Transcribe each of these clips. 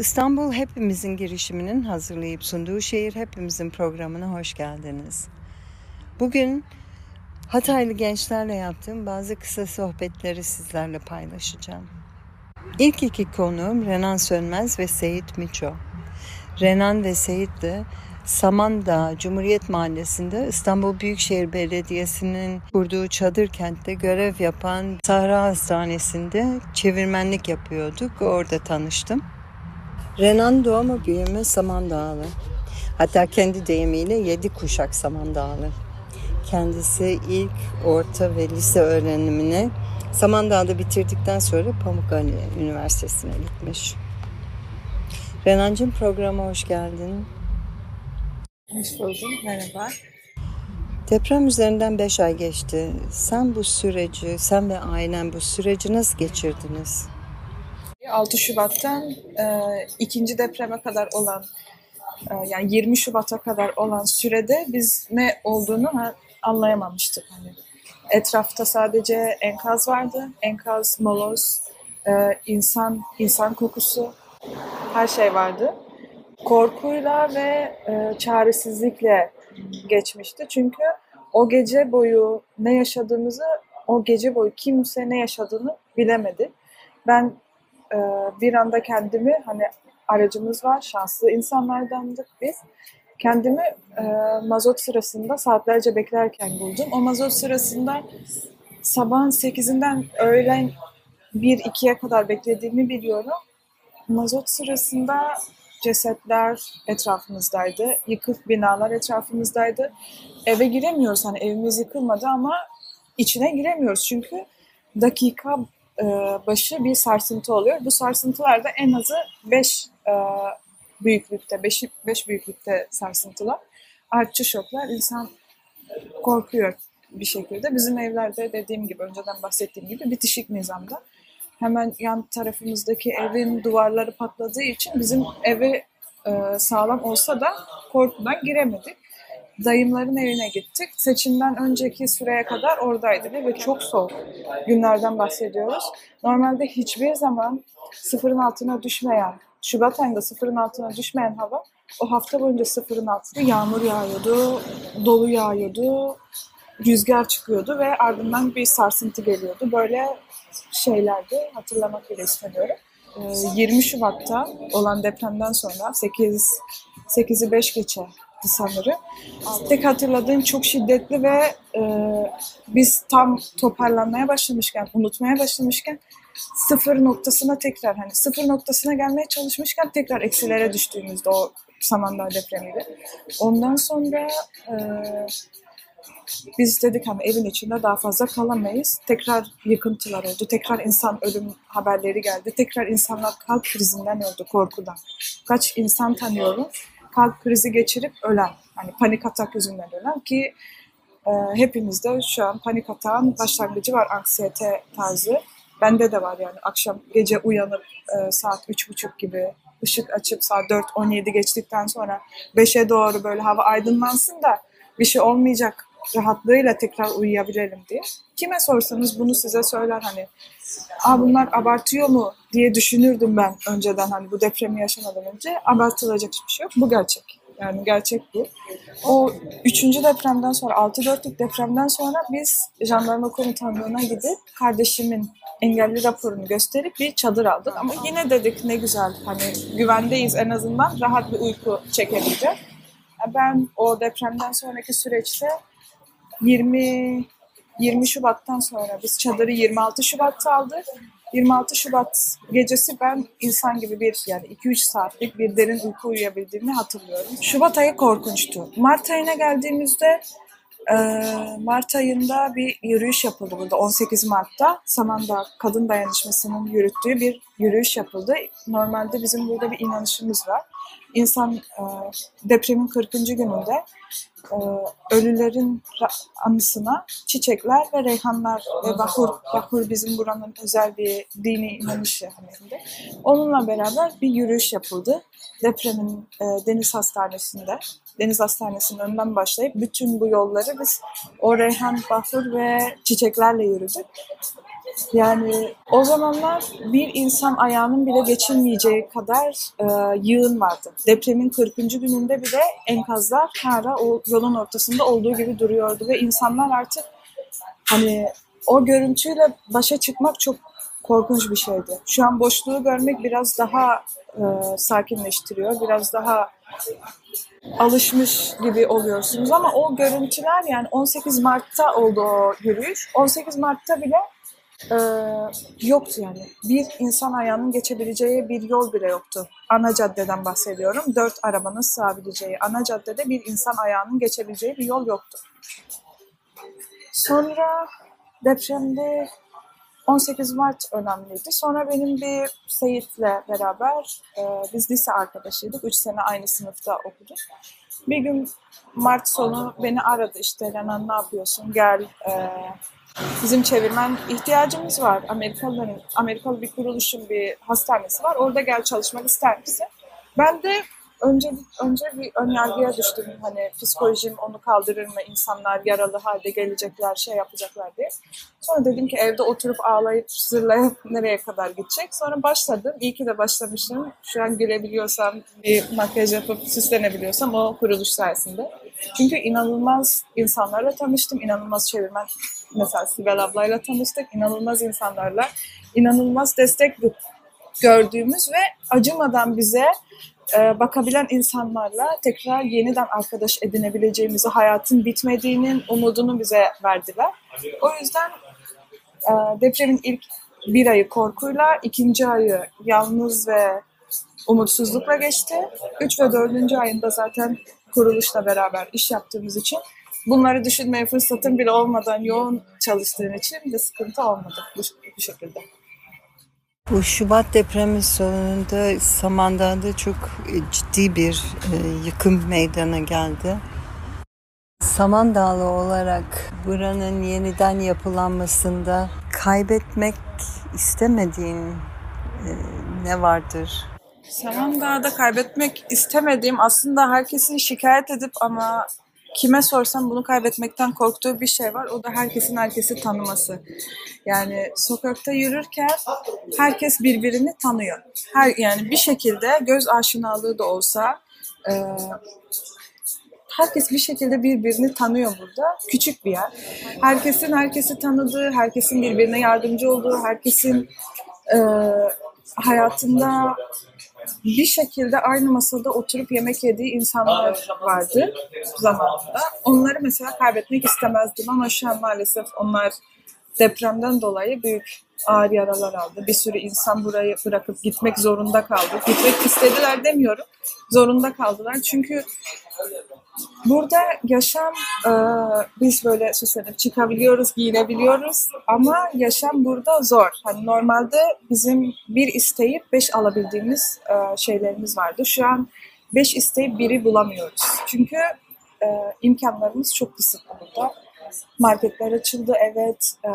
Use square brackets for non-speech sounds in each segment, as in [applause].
İstanbul Hepimizin girişiminin hazırlayıp sunduğu Şehir Hepimizin programına hoş geldiniz. Bugün Hataylı gençlerle yaptığım bazı kısa sohbetleri sizlerle paylaşacağım. İlk iki konuğum Renan Sönmez ve Seyit Miço. Renan ve Seyit de Samandağ Cumhuriyet Mahallesi'nde İstanbul Büyükşehir Belediyesi'nin kurduğu çadır kentte görev yapan Sahra Hastanesi'nde çevirmenlik yapıyorduk. Orada tanıştım. Renan doğma büyüme Samandağlı. Hatta kendi deyimiyle yedi kuşak Samandağlı. Kendisi ilk orta ve lise öğrenimini Samandağ'da bitirdikten sonra Pamukkale Üniversitesi'ne gitmiş. Renancığım programa hoş geldin. Hoş buldum, merhaba. Deprem üzerinden 5 ay geçti. Sen bu süreci, sen ve ailen bu süreci nasıl geçirdiniz? 6 Şubat'tan e, ikinci depreme kadar olan, e, yani 20 Şubat'a kadar olan sürede biz ne olduğunu anlayamamıştık. Hani etrafta sadece enkaz vardı, enkaz, moloz, e, insan, insan kokusu, her şey vardı. Korkuyla ve e, çaresizlikle geçmişti. Çünkü o gece boyu ne yaşadığımızı, o gece boyu kimse ne yaşadığını bilemedi. Ben e, bir anda kendimi hani aracımız var, şanslı insanlardandık biz. Kendimi e, mazot sırasında saatlerce beklerken buldum. O mazot sırasında sabahın 8'inden öğlen 1-2'ye kadar beklediğimi biliyorum. Mazot sırasında cesetler etrafımızdaydı. Yıkık binalar etrafımızdaydı. Eve giremiyoruz. Hani evimiz yıkılmadı ama içine giremiyoruz. Çünkü dakika e, başı bir sarsıntı oluyor. Bu sarsıntılarda en azı 5 e, büyüklükte, 5 5 büyüklükte sarsıntılar. Artçı şoklar insan korkuyor bir şekilde. Bizim evlerde dediğim gibi önceden bahsettiğim gibi bitişik nizamda. Hemen yan tarafımızdaki evin duvarları patladığı için bizim eve e, sağlam olsa da korkudan giremedik dayımların evine gittik. Seçimden önceki süreye kadar oradaydı ve çok soğuk günlerden bahsediyoruz. Normalde hiçbir zaman sıfırın altına düşmeyen, Şubat ayında sıfırın altına düşmeyen hava o hafta boyunca sıfırın altında yağmur yağıyordu, dolu yağıyordu, rüzgar çıkıyordu ve ardından bir sarsıntı geliyordu. Böyle şeylerdi hatırlamak bile istemiyorum. 20 Şubat'ta olan depremden sonra 8 8'i 5 geçe sanırım. Tek hatırladığım çok şiddetli ve e, biz tam toparlanmaya başlamışken, unutmaya başlamışken sıfır noktasına tekrar hani sıfır noktasına gelmeye çalışmışken tekrar eksilere düştüğümüzde o Samandağ depremiyle. Ondan sonra e, biz dedik hani evin içinde daha fazla kalamayız. Tekrar yıkıntılar oldu. Tekrar insan ölüm haberleri geldi. Tekrar insanlar kalp krizinden öldü korkudan. Kaç insan tanıyorum kalp krizi geçirip ölen, hani panik atak yüzünden ölen ki e, hepimizde şu an panik atağın başlangıcı var anksiyete tarzı. Bende de var yani akşam gece uyanıp e, saat üç buçuk gibi ışık açıp saat 4-17 geçtikten sonra 5'e doğru böyle hava aydınlansın da bir şey olmayacak rahatlığıyla tekrar uyuyabilelim diye. Kime sorsanız bunu size söyler hani Aa, bunlar abartıyor mu diye düşünürdüm ben önceden hani bu depremi yaşamadan önce. Abartılacak hiçbir şey yok. Bu gerçek. Yani gerçek bu. O üçüncü depremden sonra, 6-4'lük depremden sonra biz jandarma komutanlığına gidip kardeşimin engelli raporunu gösterip bir çadır aldık. Ama yine dedik ne güzel hani güvendeyiz en azından rahat bir uyku çekebileceğiz. Ben o depremden sonraki süreçte 20 20 Şubat'tan sonra biz çadırı 26 Şubat'ta aldık. 26 Şubat gecesi ben insan gibi bir yani 2-3 saatlik bir derin uyku uyuyabildiğimi hatırlıyorum. Şubat ayı korkunçtu. Mart ayına geldiğimizde Mart ayında bir yürüyüş yapıldı burada 18 Mart'ta. Samandağ Kadın Dayanışması'nın yürüttüğü bir yürüyüş yapıldı. Normalde bizim burada bir inanışımız var. İnsan depremin 40. gününde ölülerin anısına çiçekler ve reyhanlar ve bahur, bahur bizim buranın özel bir dini inanışı hani. Onunla beraber bir yürüyüş yapıldı. Depremin e, Deniz Hastanesi'nde. Deniz Hastanesi'nin önünden başlayıp bütün bu yolları biz o reyhan, bahur ve çiçeklerle yürüdük. Yani o zamanlar bir insan ayağının bile geçilmeyeceği kadar e, yığın vardı. Depremin 40. gününde bile enkazlar hala o yolun ortasında olduğu gibi duruyordu ve insanlar artık hani o görüntüyle başa çıkmak çok korkunç bir şeydi. Şu an boşluğu görmek biraz daha e, sakinleştiriyor, biraz daha alışmış gibi oluyorsunuz ama o görüntüler yani 18 Mart'ta oldu o yürüyüş. 18 Mart'ta bile e, yoktu yani. Bir insan ayağının geçebileceği bir yol bile yoktu. Ana caddeden bahsediyorum. Dört arabanın sığabileceği. Ana caddede bir insan ayağının geçebileceği bir yol yoktu. Sonra depremde 18 Mart önemliydi. Sonra benim bir Seyit'le beraber e, biz lise arkadaşıydık. Üç sene aynı sınıfta okuduk. Bir gün Mart sonu beni aradı işte Renan ne yapıyorsun gel e, bizim çevirmen ihtiyacımız var. Amerikalıların, Amerikalı bir kuruluşun bir hastanesi var. Orada gel çalışmak ister misin? Ben de önce önce bir ön yargıya düştüm. Hani psikolojim onu kaldırır mı? İnsanlar yaralı halde gelecekler, şey yapacaklar diye. Sonra dedim ki evde oturup ağlayıp zırlayıp nereye kadar gidecek? Sonra başladım. İyi ki de başlamışım. Şu an gülebiliyorsam, bir makyaj yapıp süslenebiliyorsam o kuruluş sayesinde. Çünkü inanılmaz insanlarla tanıştım. inanılmaz çevirmen mesela Sibel ablayla tanıştık. inanılmaz insanlarla, inanılmaz destek gördüğümüz ve acımadan bize e, bakabilen insanlarla tekrar yeniden arkadaş edinebileceğimizi, hayatın bitmediğinin umudunu bize verdiler. O yüzden e, depremin ilk bir ayı korkuyla, ikinci ayı yalnız ve umutsuzlukla geçti. Üç ve dördüncü ayında zaten kuruluşla beraber iş yaptığımız için bunları düşünmeye fırsatım bile olmadan yoğun çalıştığım için bir sıkıntı olmadı bu, bu şekilde. Bu Şubat depremi sonunda Samandağ'da çok e, ciddi bir e, yıkım meydana geldi. Samandağlı olarak buranın yeniden yapılanmasında kaybetmek istemediğin e, ne vardır? Samandağ'da kaybetmek istemediğim aslında herkesin şikayet edip ama kime sorsam bunu kaybetmekten korktuğu bir şey var. O da herkesin herkesi tanıması. Yani sokakta yürürken herkes birbirini tanıyor. Her yani bir şekilde göz aşinalığı da olsa e, herkes bir şekilde birbirini tanıyor burada. Küçük bir yer. Herkesin herkesi tanıdığı, herkesin birbirine yardımcı olduğu, herkesin e, hayatında bir şekilde aynı masada oturup yemek yediği insanlar vardı zamanında. Onları mesela kaybetmek istemezdim ama şu an maalesef onlar depremden dolayı büyük ağır yaralar aldı. Bir sürü insan burayı bırakıp gitmek zorunda kaldı. Gitmek istediler demiyorum. Zorunda kaldılar. Çünkü Burada yaşam e, biz böyle süslenip çıkabiliyoruz, giyinebiliyoruz ama yaşam burada zor. Hani normalde bizim bir isteyip beş alabildiğimiz e, şeylerimiz vardı. Şu an beş isteyip biri bulamıyoruz. Çünkü e, imkanlarımız çok kısıtlı burada. Marketler açıldı evet, e,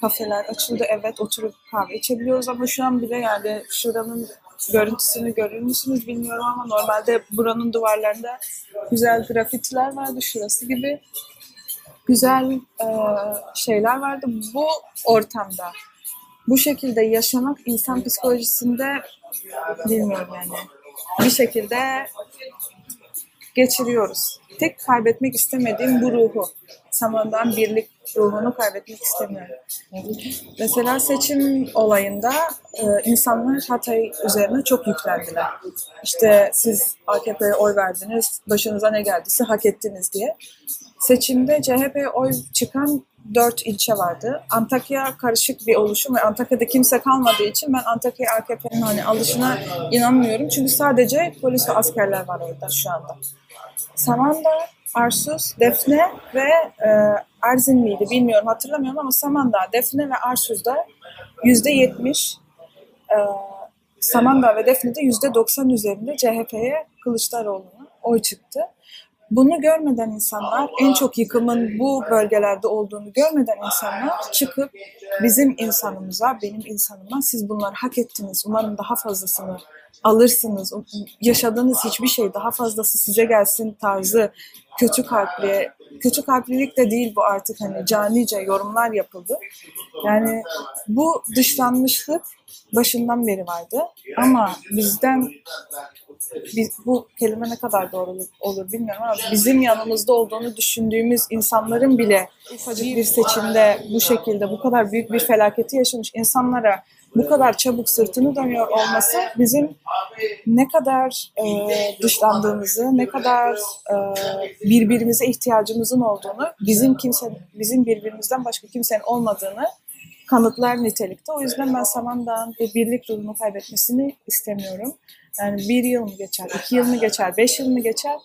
kafeler açıldı evet, oturup kahve içebiliyoruz ama şu an bile yani şuranın görüntüsünü görür müsünüz bilmiyorum ama normalde buranın duvarlarında güzel grafitiler vardı şurası gibi. Güzel e, şeyler vardı. Bu ortamda bu şekilde yaşamak insan psikolojisinde bilmiyorum yani bir şekilde geçiriyoruz. Tek kaybetmek istemediğim bu ruhu. Samandan birlik ruhunu kaybetmek istemiyorum. Mesela seçim olayında e, insanlar Hatay üzerine çok yüklendiler. İşte siz AKP'ye oy verdiniz, başınıza ne geldiyse hak ettiniz diye. Seçimde CHP'ye oy çıkan dört ilçe vardı. Antakya karışık bir oluşum ve Antakya'da kimse kalmadığı için ben Antakya AKP'nin hani alışına inanmıyorum. Çünkü sadece polis ve askerler var orada şu anda. Samanda, Arsus, Defne ve e, Erzin miydi bilmiyorum hatırlamıyorum ama Samandağ, Defne ve Arsuz'da yüzde yetmiş e, Samandağ ve Defne'de yüzde doksan üzerinde CHP'ye Kılıçdaroğlu'na oy çıktı. Bunu görmeden insanlar, en çok yıkımın bu bölgelerde olduğunu görmeden insanlar çıkıp bizim insanımıza, benim insanıma siz bunları hak ettiniz, umarım daha fazlasını alırsınız. Yaşadığınız hiçbir şey daha fazlası size gelsin tarzı kötü kalpli kötü kalplilik de değil bu artık hani canice yorumlar yapıldı. Yani bu dışlanmışlık başından beri vardı. Ama bizden biz, bu kelime ne kadar doğru olur, bilmiyorum ama bizim yanımızda olduğunu düşündüğümüz insanların bile ufacık bir seçimde bu şekilde bu kadar büyük bir felaketi yaşamış insanlara bu kadar çabuk sırtını dönüyor olması bizim ne kadar e, dışlandığımızı, ne kadar e, birbirimize ihtiyacımızın olduğunu, bizim kimse bizim birbirimizden başka kimsenin olmadığını kanıtlar nitelikte. O yüzden ben Samandağ'ın bu birlik ruhunu kaybetmesini istemiyorum. Yani bir yıl mı geçer, iki yıl mı geçer, beş yıl mı geçer?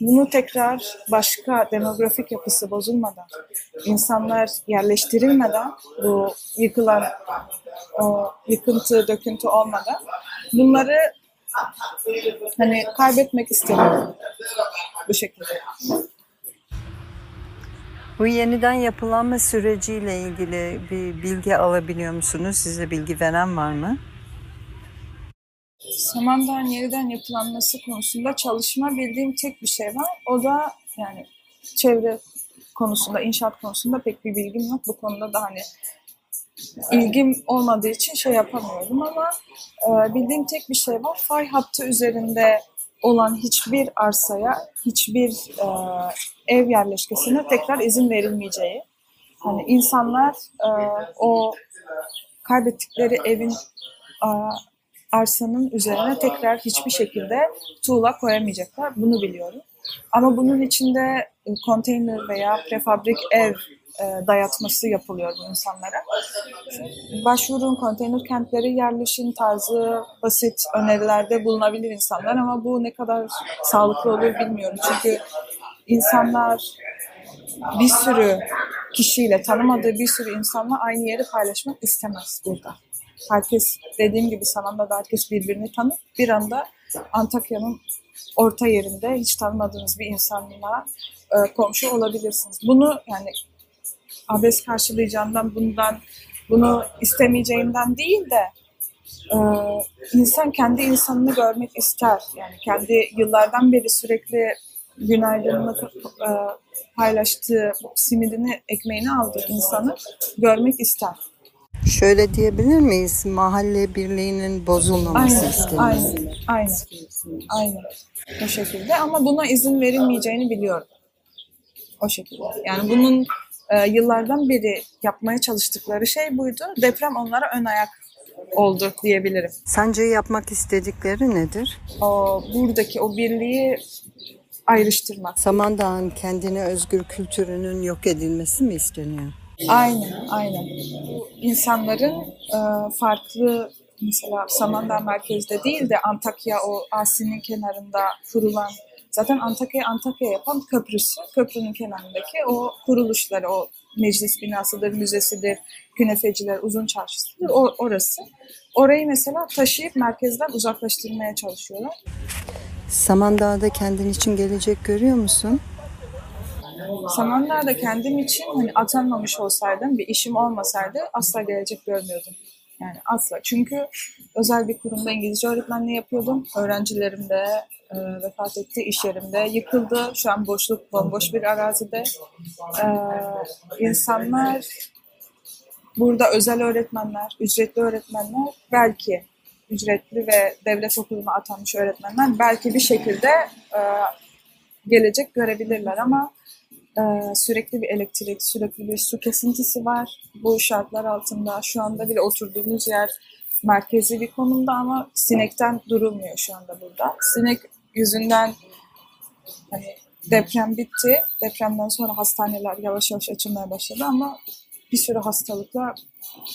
Bunu tekrar başka demografik yapısı bozulmadan, insanlar yerleştirilmeden, bu yıkılan o yıkıntı, döküntü olmadan bunları hani kaybetmek istemiyorum bu şekilde. Bu yeniden yapılanma süreciyle ilgili bir bilgi alabiliyor musunuz? Size bilgi veren var mı? Samandağ'ın yeniden yapılanması konusunda çalışma bildiğim tek bir şey var. O da yani çevre konusunda, inşaat konusunda pek bir bilgim yok. Bu konuda da hani ilgim olmadığı için şey yapamıyorum ama e, bildiğim tek bir şey var. Fay hattı üzerinde olan hiçbir arsaya, hiçbir e, ev yerleşkesine tekrar izin verilmeyeceği. Hani insanlar e, o kaybettikleri evin e, arsanın üzerine tekrar hiçbir şekilde tuğla koyamayacaklar. Bunu biliyorum. Ama bunun içinde konteyner veya prefabrik ev e, dayatması yapılıyor bu insanlara. Başvurun, konteyner kentleri yerleşin tarzı basit önerilerde bulunabilir insanlar ama bu ne kadar sağlıklı olur bilmiyorum. Çünkü insanlar bir sürü kişiyle, tanımadığı bir sürü insanla aynı yeri paylaşmak istemez burada. Herkes dediğim gibi Saman'da da herkes birbirini tanır. Bir anda Antakya'nın orta yerinde hiç tanımadığınız bir insanla e, komşu olabilirsiniz. Bunu yani abes karşılayacağından bundan bunu istemeyeceğinden değil de e, insan kendi insanını görmek ister. Yani kendi yıllardan beri sürekli günaydınını e, paylaştığı simidini, ekmeğini aldığı insanı görmek ister. Şöyle diyebilir miyiz? Mahalle birliğinin bozulmaması Aynen, isteniyor. aynen, aynen, aynen. O şekilde ama buna izin verilmeyeceğini biliyorum. O şekilde. Yani bunun e, yıllardan beri yapmaya çalıştıkları şey buydu. Deprem onlara ön ayak oldu diyebilirim. Sence yapmak istedikleri nedir? O buradaki o birliği ayrıştırmak. Samandağ'ın kendine özgür kültürünün yok edilmesi mi isteniyor? Aynen, aynen. İnsanların e, farklı mesela Samandağ merkezde değil de Antakya o Asi'nin kenarında kurulan zaten Antakya Antakya yapan köprüsü. Köprünün kenarındaki o kuruluşları, o meclis binasıdır, müzesidir, künefeciler, uzun çarşısıdır. O, orası. Orayı mesela taşıyıp merkezden uzaklaştırmaya çalışıyorlar. Samandağ'da kendin için gelecek görüyor musun? Samandağ'da kendim için hani atanmamış olsaydım, bir işim olmasaydı asla gelecek görmüyordum. Yani asla. Çünkü özel bir kurumda İngilizce öğretmenliği yapıyordum. Öğrencilerim de e, vefat etti, iş yerimde yıkıldı. Şu an boşluk, bomboş bir arazide. E, insanlar burada özel öğretmenler, ücretli öğretmenler belki ücretli ve devlet okuluna atanmış öğretmenler belki bir şekilde e, gelecek görebilirler ama ee, sürekli bir elektrik, sürekli bir su kesintisi var. Bu şartlar altında şu anda bile oturduğumuz yer merkezi bir konumda ama sinekten durulmuyor şu anda burada. Sinek yüzünden hani deprem bitti. Depremden sonra hastaneler yavaş yavaş açılmaya başladı ama bir sürü hastalıkla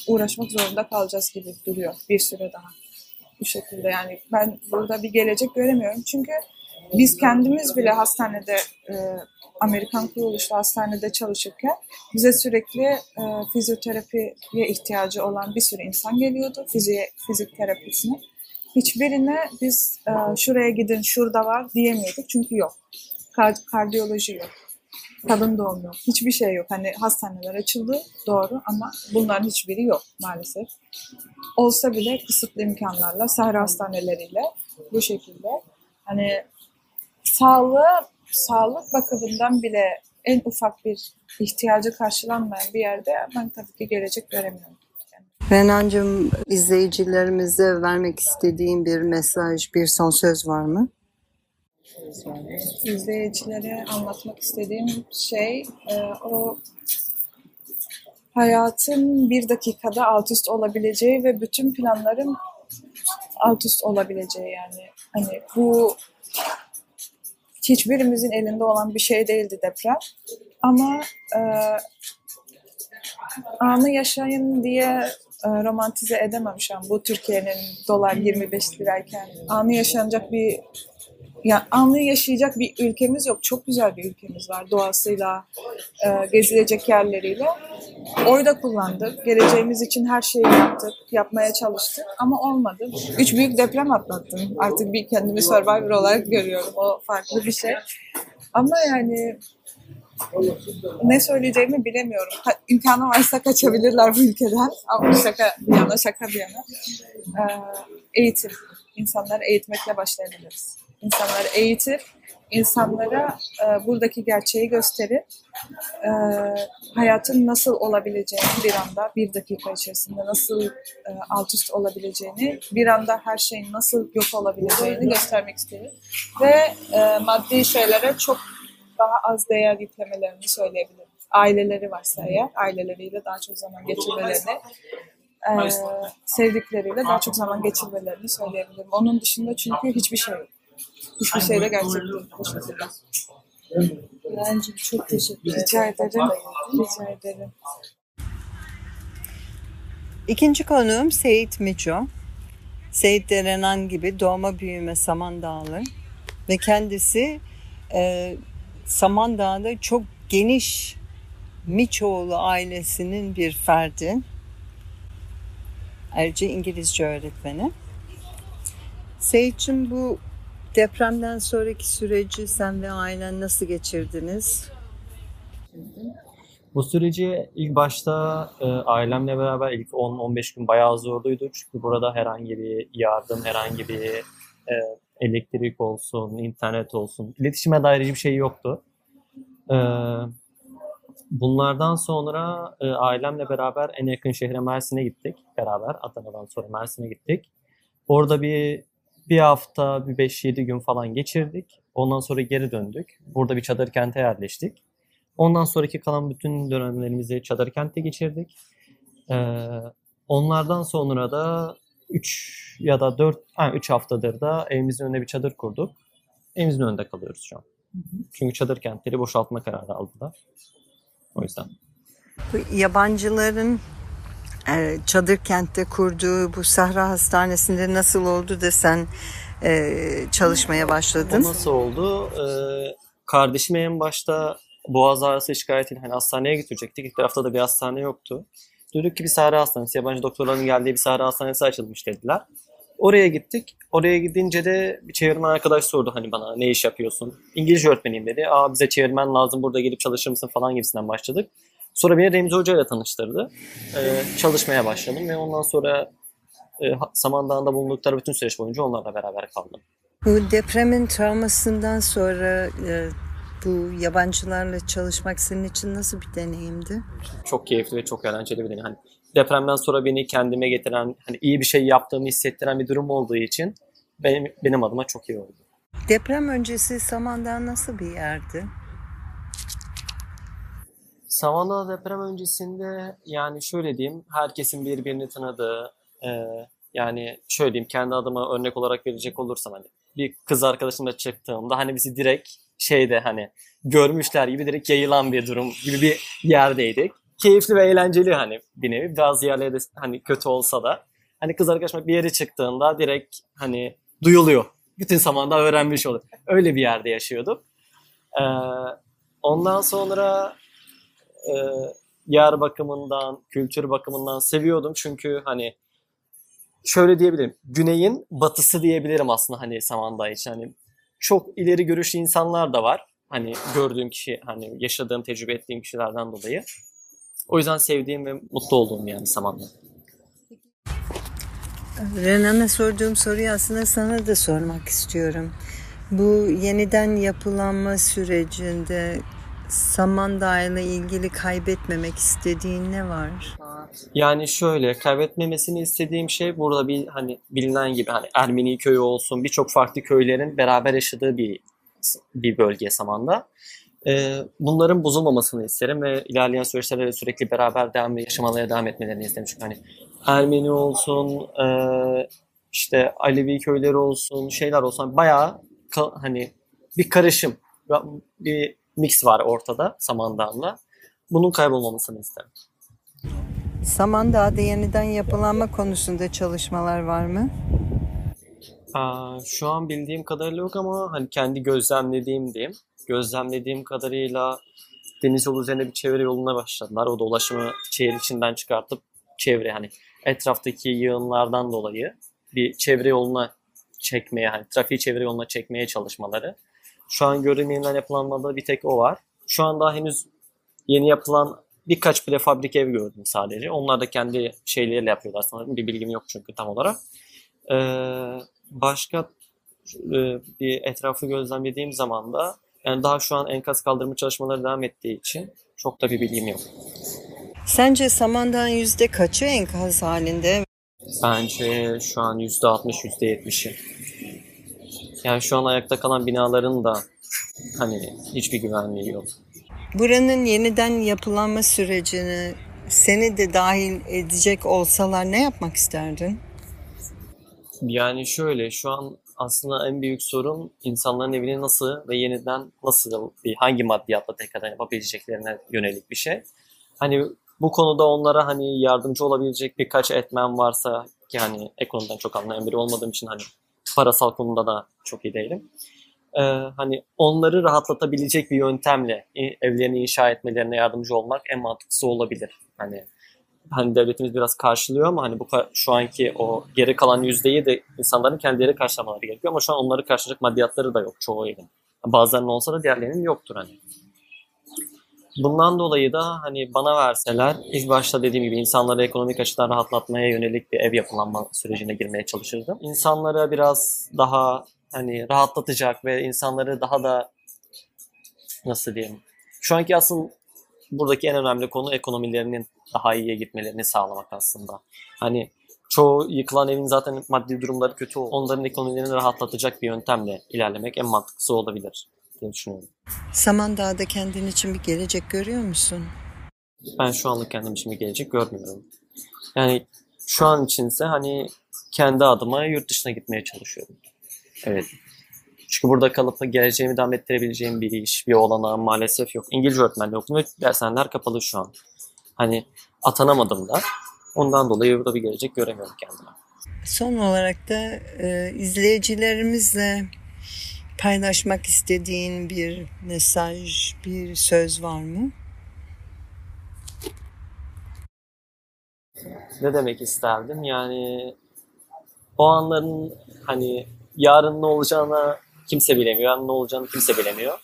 uğraşmak zorunda kalacağız gibi duruyor bir süre daha. Bu şekilde yani ben burada bir gelecek göremiyorum. Çünkü biz kendimiz bile hastanede e, Amerikan kuruluşlu hastanede çalışırken bize sürekli e, fizyoterapiye ihtiyacı olan bir sürü insan geliyordu. Fizik, fizik terapisine. Hiçbirine biz e, şuraya gidin şurada var diyemiyorduk çünkü yok. Kard- kardiyoloji yok. Kadın doğum yok. Hiçbir şey yok. Hani hastaneler açıldı doğru ama bunların hiçbiri yok maalesef. Olsa bile kısıtlı imkanlarla, sahra hastaneleriyle bu şekilde. Hani sağlığı sağlık bakımından bile en ufak bir ihtiyacı karşılanmayan bir yerde ben tabii ki gelecek göremiyorum. Renancığım izleyicilerimize vermek istediğin bir mesaj, bir son söz var mı? izleyicilere anlatmak istediğim şey e, o hayatın bir dakikada alt üst olabileceği ve bütün planların alt üst olabileceği yani. Hani bu hiçbirimizin elinde olan bir şey değildi deprem. Ama e, anı yaşayın diye e, romantize edemem şu an bu Türkiye'nin dolar 25 lirayken. Anı yaşanacak bir ya anı yaşayacak bir ülkemiz yok. Çok güzel bir ülkemiz var doğasıyla, e, gezilecek yerleriyle. Oy da kullandık. Geleceğimiz için her şeyi yaptık, yapmaya çalıştık ama olmadı. Üç büyük deprem atlattım. Artık bir kendimi survivor olarak görüyorum. O farklı bir şey. Ama yani ne söyleyeceğimi bilemiyorum. Ha, imkanı varsa kaçabilirler bu ülkeden. Ama şaka bir yana, şaka bir yana. Ee, eğitim. İnsanları eğitmekle başlayabiliriz. İnsanları eğitir, insanlara e, buradaki gerçeği gösterir. E, hayatın nasıl olabileceğini bir anda, bir dakika içerisinde nasıl e, alt üst olabileceğini, bir anda her şeyin nasıl yok olabileceğini göstermek isterim. Ve e, maddi şeylere çok daha az değer yüklemelerini söyleyebilirim. Aileleri varsa eğer, aileleriyle daha çok zaman geçirmelerini, e, sevdikleriyle daha çok zaman geçirmelerini söyleyebilirim. Onun dışında çünkü hiçbir şey yok. Hiçbir şeyde gerçek değil. Teşekkürler. Bence çok teşekkür ederim. Rica ederim. Rica ederim. İkinci konuğum Seyit Miço. Seyit de Renan gibi doğma büyüme Samandağlı ve kendisi e, Samandağ'da çok geniş Miçoğlu ailesinin bir ferdi. Ayrıca İngilizce öğretmeni. Seyit'cim bu depremden sonraki süreci sen ve ailen nasıl geçirdiniz? Bu süreci ilk başta e, ailemle beraber ilk 10-15 gün bayağı zorluydu. Çünkü burada herhangi bir yardım, herhangi bir e, elektrik olsun, internet olsun, iletişime dair hiçbir şey yoktu. E, bunlardan sonra e, ailemle beraber en yakın şehre Mersin'e gittik beraber. Adana'dan sonra Mersin'e gittik. Orada bir bir hafta, bir 5-7 gün falan geçirdik. Ondan sonra geri döndük. Burada bir çadır kente yerleştik. Ondan sonraki kalan bütün dönemlerimizi çadır kentte geçirdik. Ee, onlardan sonra da 3 ya da 4, yani 3 haftadır da evimizin önüne bir çadır kurduk. Evimizin önünde kalıyoruz şu an. Çünkü çadır kentleri boşaltma kararı aldılar. O yüzden. Bu yabancıların e, çadır kentte kurduğu bu Sahra Hastanesi'nde nasıl oldu da sen e, çalışmaya O başladın? nasıl oldu? Ee, kardeşim en başta boğaz ağrısı şikayetiyle hani hastaneye götürecektik. İlk tarafta da bir hastane yoktu. Duyduk ki bir Sahra Hastanesi, yabancı doktorların geldiği bir Sahra Hastanesi açılmış dediler. Oraya gittik. Oraya gidince de bir çevirmen arkadaş sordu hani bana ne iş yapıyorsun? İngilizce öğretmeniyim dedi. Aa bize çevirmen lazım burada gelip çalışır mısın falan gibisinden başladık. Sonra beni Remzi Hoca ile tanıştırdı. Ee, çalışmaya başladım ve ondan sonra e, Samandağ'da bulundukları bütün süreç boyunca onlarla beraber kaldım. Bu depremin travmasından sonra e, bu yabancılarla çalışmak senin için nasıl bir deneyimdi? çok keyifli ve çok eğlenceli bir deneyim. Hani depremden sonra beni kendime getiren, hani iyi bir şey yaptığımı hissettiren bir durum olduğu için benim, benim adıma çok iyi oldu. Deprem öncesi Samandağ nasıl bir yerdi? Savannah deprem öncesinde yani şöyle diyeyim, herkesin birbirini tanıdığı, e, yani şöyle diyeyim kendi adıma örnek olarak verecek olursam hani bir kız arkadaşımla çıktığımda hani bizi direkt şeyde hani görmüşler gibi direkt yayılan bir durum gibi bir yerdeydik. Keyifli ve eğlenceli hani bir nevi. Bazı yerlerde hani kötü olsa da hani kız arkadaşımla bir yere çıktığında direkt hani duyuluyor. Bütün zamanda öğrenmiş olur. Öyle bir yerde yaşıyorduk. Ee, ondan sonra e, yer bakımından, kültür bakımından seviyordum. Çünkü hani şöyle diyebilirim. Güneyin batısı diyebilirim aslında hani Samandağ için. Hani çok ileri görüşlü insanlar da var. Hani gördüğüm kişi, hani yaşadığım, tecrübe ettiğim kişilerden dolayı. O yüzden sevdiğim ve mutlu olduğum yani Samandağ. Renan'a sorduğum soruyu aslında sana da sormak istiyorum. Bu yeniden yapılanma sürecinde Samandağ ile ilgili kaybetmemek istediğin ne var? Yani şöyle kaybetmemesini istediğim şey burada bir hani bilinen gibi hani Ermeni köyü olsun birçok farklı köylerin beraber yaşadığı bir bir bölge Saman'da. Ee, bunların bozulmamasını isterim ve ilerleyen süreçlerde de sürekli beraber devam yaşamalarına devam etmelerini isterim. Çünkü hani Ermeni olsun, e, işte Alevi köyleri olsun, şeyler olsun bayağı ka- hani bir karışım, bir mix var ortada Samandağ'la. Bunun kaybolmamasını isterim. Samandağ'da yeniden yapılanma konusunda çalışmalar var mı? Aa, şu an bildiğim kadarıyla yok ama hani kendi gözlemlediğim diyeyim. Gözlemlediğim kadarıyla deniz yolu üzerine bir çevre yoluna başladılar. O dolaşımı şehir içinden çıkartıp çevre hani etraftaki yığınlardan dolayı bir çevre yoluna çekmeye hani trafiği çevre yoluna çekmeye çalışmaları. Şu an görünmeyenler yapılanmada bir tek o var. Şu an daha henüz yeni yapılan birkaç prefabrik ev gördüm sadece. Onlar da kendi şeyleriyle yapıyorlar sanırım. Bir bilgim yok çünkü tam olarak. Ee, başka e, bir etrafı gözlemlediğim zaman da yani daha şu an enkaz kaldırma çalışmaları devam ettiği için çok da bir bilgim yok. Sence Samandağ'ın yüzde kaçı enkaz halinde? Bence şu an %60, %70'i. Yani şu an ayakta kalan binaların da hani hiçbir güvenliği yok. Buranın yeniden yapılanma sürecini seni de dahil edecek olsalar ne yapmak isterdin? Yani şöyle şu an aslında en büyük sorun insanların evini nasıl ve yeniden nasıl bir hangi maddiyatla tekrardan yapabileceklerine yönelik bir şey. Hani bu konuda onlara hani yardımcı olabilecek birkaç etmen varsa ki hani ekonomiden çok anlayan biri olmadığım için hani parasal konuda da çok iyi değilim. Ee, hani onları rahatlatabilecek bir yöntemle evlerini inşa etmelerine yardımcı olmak en mantıklısı olabilir. Hani hani devletimiz biraz karşılıyor ama hani bu şu anki o geri kalan yüzdeyi de insanların kendileri karşılamaları gerekiyor ama şu an onları karşılayacak maddiyatları da yok çoğu evin. Bazılarının olsa da diğerlerinin yoktur hani. Bundan dolayı da hani bana verseler ilk başta dediğim gibi insanları ekonomik açıdan rahatlatmaya yönelik bir ev yapılanma sürecine girmeye çalışırdım. İnsanlara biraz daha hani rahatlatacak ve insanları daha da nasıl diyeyim şu anki asıl buradaki en önemli konu ekonomilerinin daha iyiye gitmelerini sağlamak aslında. Hani çoğu yıkılan evin zaten maddi durumları kötü. Onların ekonomilerini rahatlatacak bir yöntemle ilerlemek en mantıklısı olabilir diye düşünüyorum. Samandağ'da kendin için bir gelecek görüyor musun? Ben şu anlık kendim için bir gelecek görmüyorum. Yani şu an içinse hani kendi adıma yurt dışına gitmeye çalışıyorum. Evet. Çünkü burada kalıp geleceğimi devam ettirebileceğim bir iş, bir olanağım maalesef yok. İngilizce öğretmenliği okudum ve dershaneler kapalı şu an. Hani atanamadım da. Ondan dolayı burada bir gelecek göremiyorum kendime. Son olarak da e, izleyicilerimizle paylaşmak istediğin bir mesaj, bir söz var mı? Ne demek isterdim? Yani o anların hani yarın ne olacağına kimse bilemiyor. Yarın ne olacağını kimse bilemiyor.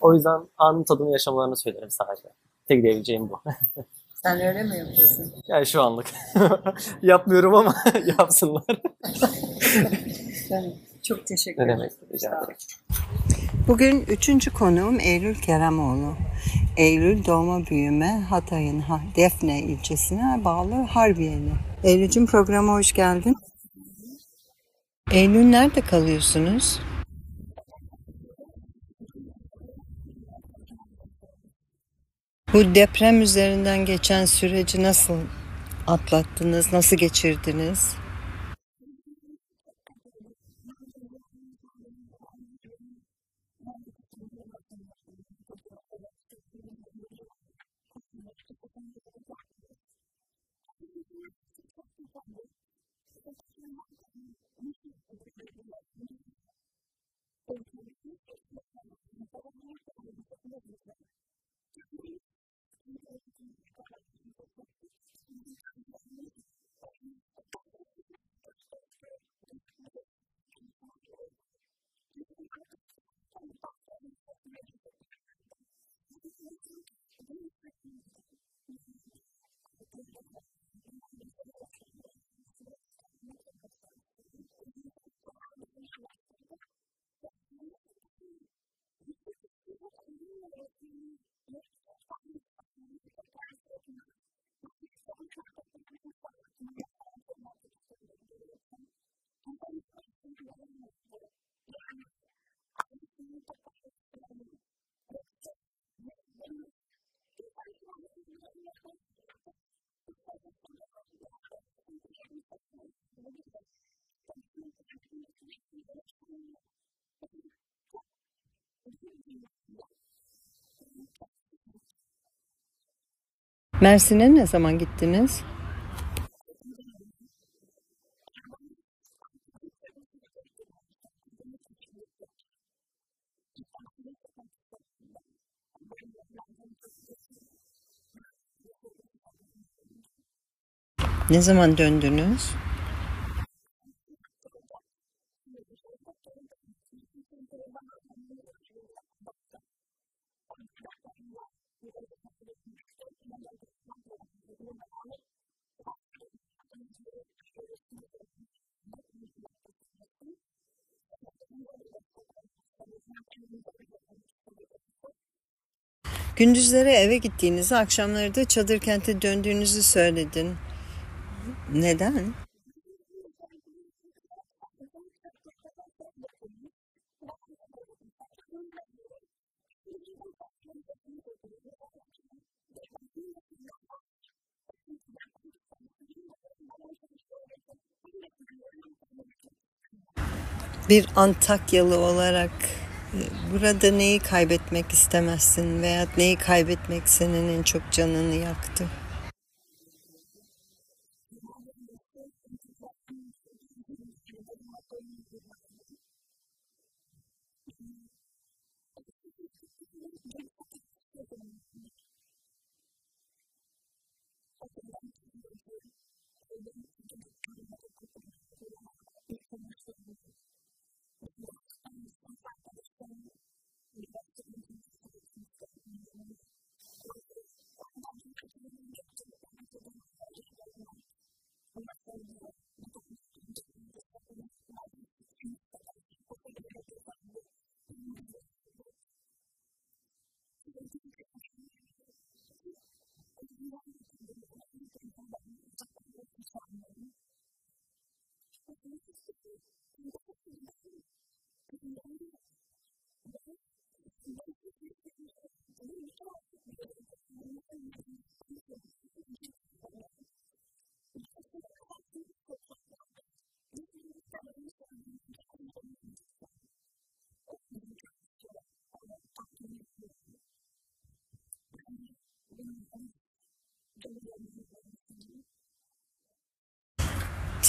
O yüzden anın tadını yaşamalarını söylerim sadece. Tek diyebileceğim bu. [laughs] Sen öyle mi yapıyorsun? Yani şu anlık. [laughs] Yapmıyorum ama [laughs] yapsınlar. Çok teşekkür ne ederim. demek? Rica ederim. Bugün üçüncü konuğum Eylül Keremoğlu. Eylül doğma büyüme Hatay'ın Ha- Defne ilçesine bağlı Harbiyeli. Eylül'cüm programa hoş geldin. Eylül nerede kalıyorsunuz? Bu deprem üzerinden geçen süreci nasıl atlattınız, nasıl geçirdiniz? Mersin'e ne zaman gittiniz? Ne zaman döndünüz? Gündüzleri eve gittiğinizi, akşamları da çadır kente döndüğünüzü söyledin. Neden? Bir Antakyalı olarak burada neyi kaybetmek istemezsin veya neyi kaybetmek senin en çok canını yaktı?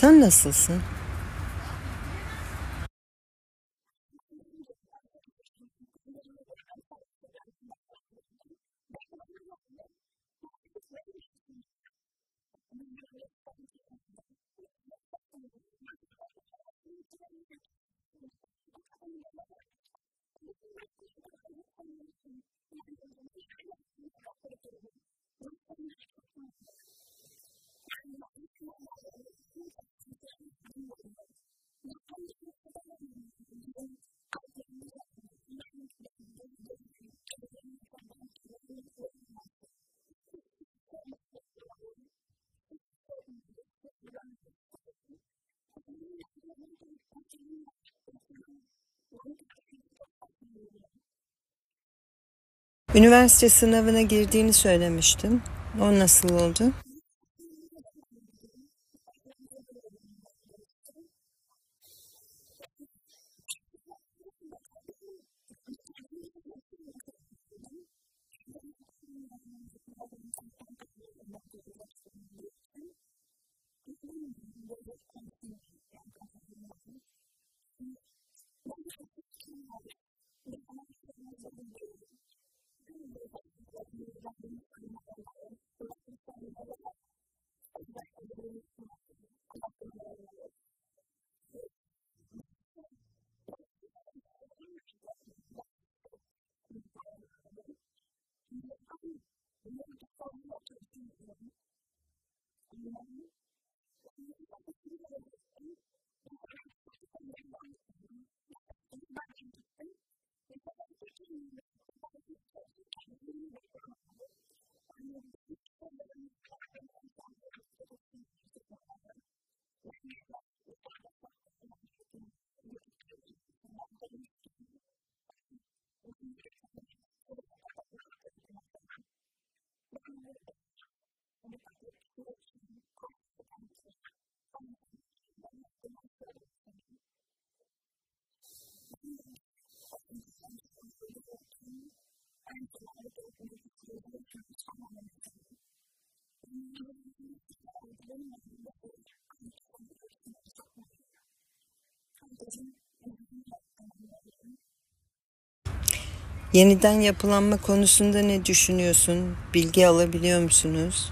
Sen nasılsın? Üniversite sınavına girdiğini söylemiştin. O nasıl oldu? ord. Vi må ikke fange opp til siden. Thank you. Yeniden yapılanma konusunda ne düşünüyorsun? Bilgi alabiliyor musunuz?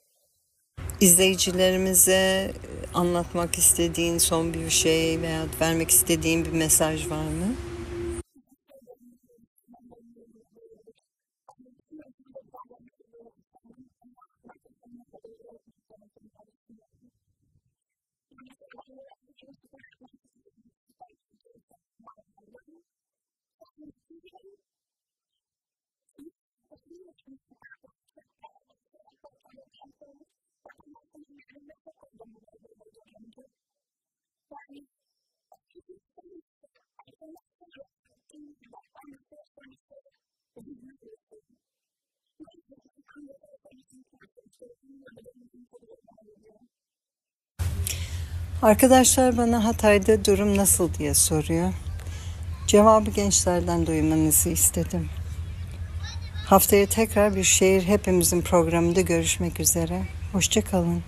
İzleyicilerimize anlatmak istediğin son bir şey veya vermek istediğin bir mesaj var mı? Arkadaşlar bana Hatay'da durum nasıl diye soruyor. Cevabı gençlerden duymanızı istedim. Haftaya tekrar bir şehir hepimizin programında görüşmek üzere. Hoşçakalın.